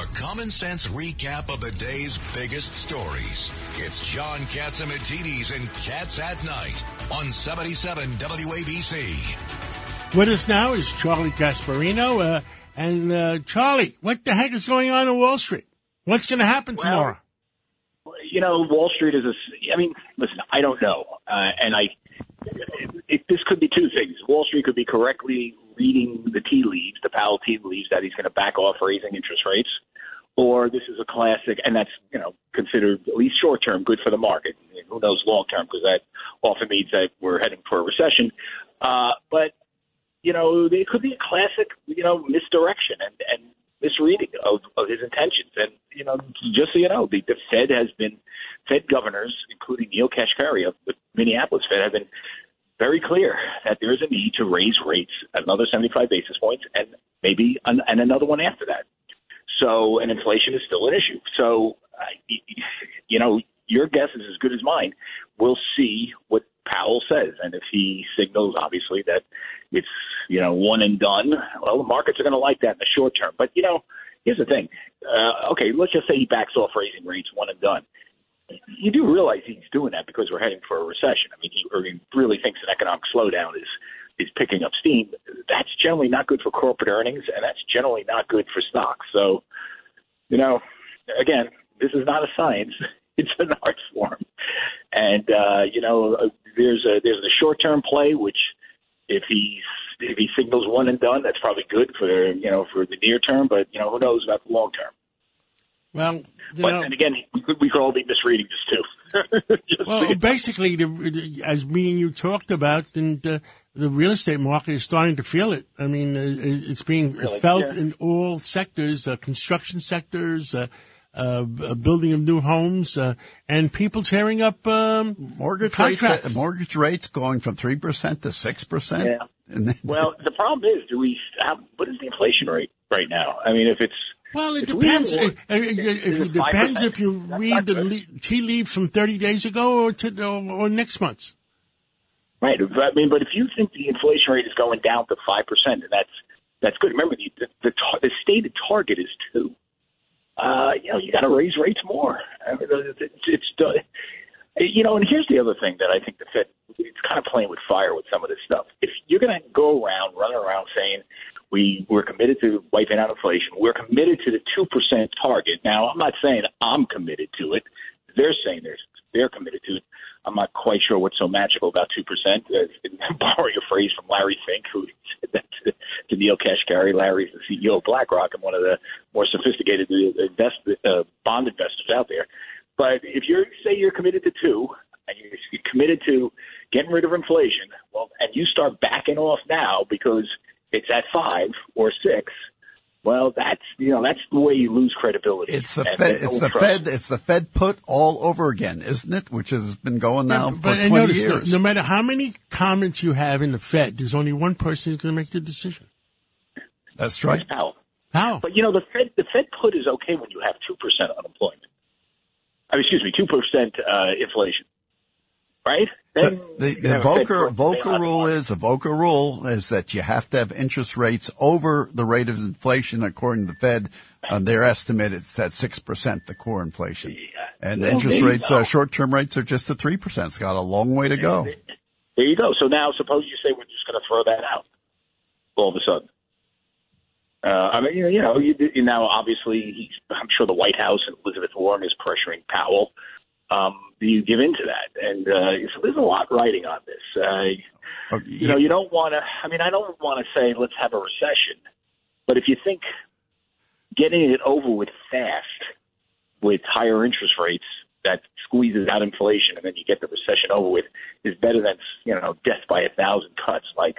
A common sense recap of the day's biggest stories. It's John Catsimatidis and Cats at Night on 77 WABC. With us now is Charlie Gasparino. Uh, and uh, Charlie, what the heck is going on in Wall Street? What's going to happen Well, tomorrow? you know, Wall Street is a. I mean, listen, I don't know, uh, and I. It, this could be two things. Wall Street could be correctly reading the tea leaves, the Powell tea leaves, that he's going to back off raising interest rates, or this is a classic, and that's you know considered at least short term good for the market. Who knows long term because that often means that we're heading for a recession. Uh, but you know, it could be a classic, you know, misdirection and, and misreading of, of his intentions. And, you know, just so you know, the, the Fed has been, Fed governors, including Neel Kashkari of the Minneapolis Fed, have been very clear that there is a need to raise rates another 75 basis points and maybe an, and another one after that. So, and inflation is still an issue. So, you know, your guess is as good as mine. We'll see what Powell says, and if he signals, obviously, that it's you know one and done, well, the markets are going to like that in the short term. But you know, here's the thing. Uh, okay, let's just say he backs off raising rates one and done. You do realize he's doing that because we're heading for a recession. I mean, he, or he really thinks an economic slowdown is is picking up steam. Generally not good for corporate earnings, and that's generally not good for stocks. So, you know, again, this is not a science. It's an art form, and uh, you know, uh, there's a there's a short term play which if he's if he signals one and done, that's probably good for you know for the near term. But you know, who knows about the long term? Well, you But know, and again, we could we could all be misreading this too. Just so well, basically, the, as me and you talked about, and uh, the real estate market is starting to feel it. I mean, uh, it's being Really? felt Yeah. in all sectors, uh, construction sectors, uh, uh, b- building of new homes, uh, and people tearing up um, Mortgage contracts. uh, mortgage rates going from three percent to six percent. Yeah. Well, the problem is, do we? How, what is the inflation rate right now? I mean, if it's Well, it If we depends. have If, if, it it depends if you read the le- tea leaves from 30 days ago or, to, or, or next month's. Right. I mean, but if you think the inflation rate is going down to five percent, and that's that's good. Remember, the the, the, tar- the stated target is two. Uh, you know, you got to raise rates more. I mean, it's, it's. You know, and here's the other thing that I think the Fed it's kind of playing with fire with some of this stuff. If you're going to go around running around saying we we're committed to wiping out inflation, we're committed to the two percent target. Now, I'm not saying I'm committed to it. They're saying they're they're committed to it. I'm not quite sure what's so magical about two percent. Borrowing a phrase from Larry Fink, who said that to, to Neel Kashkari. Larry's the CEO of BlackRock and one of the more sophisticated invest, uh, bond investors out there. But if you say you're committed to two, and you're you're committed to getting rid of inflation, well, and you start backing off now because it's at five or six, well, that's you know that's the way you lose credibility. It's the Fed. It's the trust. Fed. It's the Fed put all over again, isn't it? Which has been going now but for I twenty years. no matter how many comments you have in the Fed, there's only one person who's going to make the decision. That's right. Powell. How? But you know, the Fed the Fed put is okay when you have two percent unemployment. I mean, excuse me, two percent uh, inflation, right? Then The, the Fed Volcker Volcker rule is the Volcker rule is that you have to have interest rates over the rate of inflation. According to the Fed, uh, their estimate it's at six percent, the core inflation, and Well, interest rates, uh, short term rates are just at three percent. It's got a long way to go. There you go. So now, suppose you say we're just going to throw that out all of a sudden. Uh, I mean, you know, you know, you, you now obviously, he's, I'm sure the White House and Elizabeth Warren is pressuring Powell. Um, do you give into that? And uh, so there's a lot riding on this. Uh, Uh, you know, you don't want to. I mean, I don't want to say let's have a recession, but if you think getting it over with fast with higher interest rates that squeezes out inflation and then you get the recession over with is better than you know death by a thousand cuts like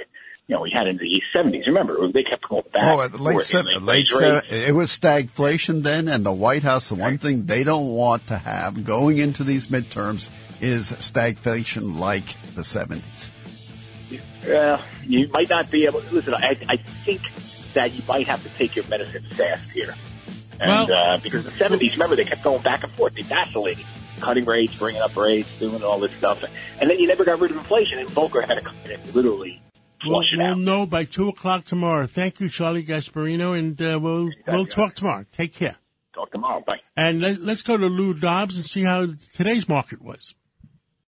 you know we had in the 70s. Remember they kept going back. Oh, at and the late forth, seven, and they late seven, rates. it was stagflation then, and the White House, the one thing they don't want to have going into these midterms is stagflation like the 70s. Yeah, you might not be able. to. Listen, I, I think that you might have to take your medicine fast here, and Well- uh, because the seventies, remember, they kept going back and forth, they vacillated, cutting rates, bringing up rates, doing all this stuff, and then you never got rid of inflation. And Volcker had to come in and literally We'll, we'll know by two o'clock tomorrow. Thank you, Charlie Gasparino, and uh, we'll we'll talk tomorrow. Take care. Talk tomorrow. Bye. And let, us go to Lou Dobbs and see how today's market was.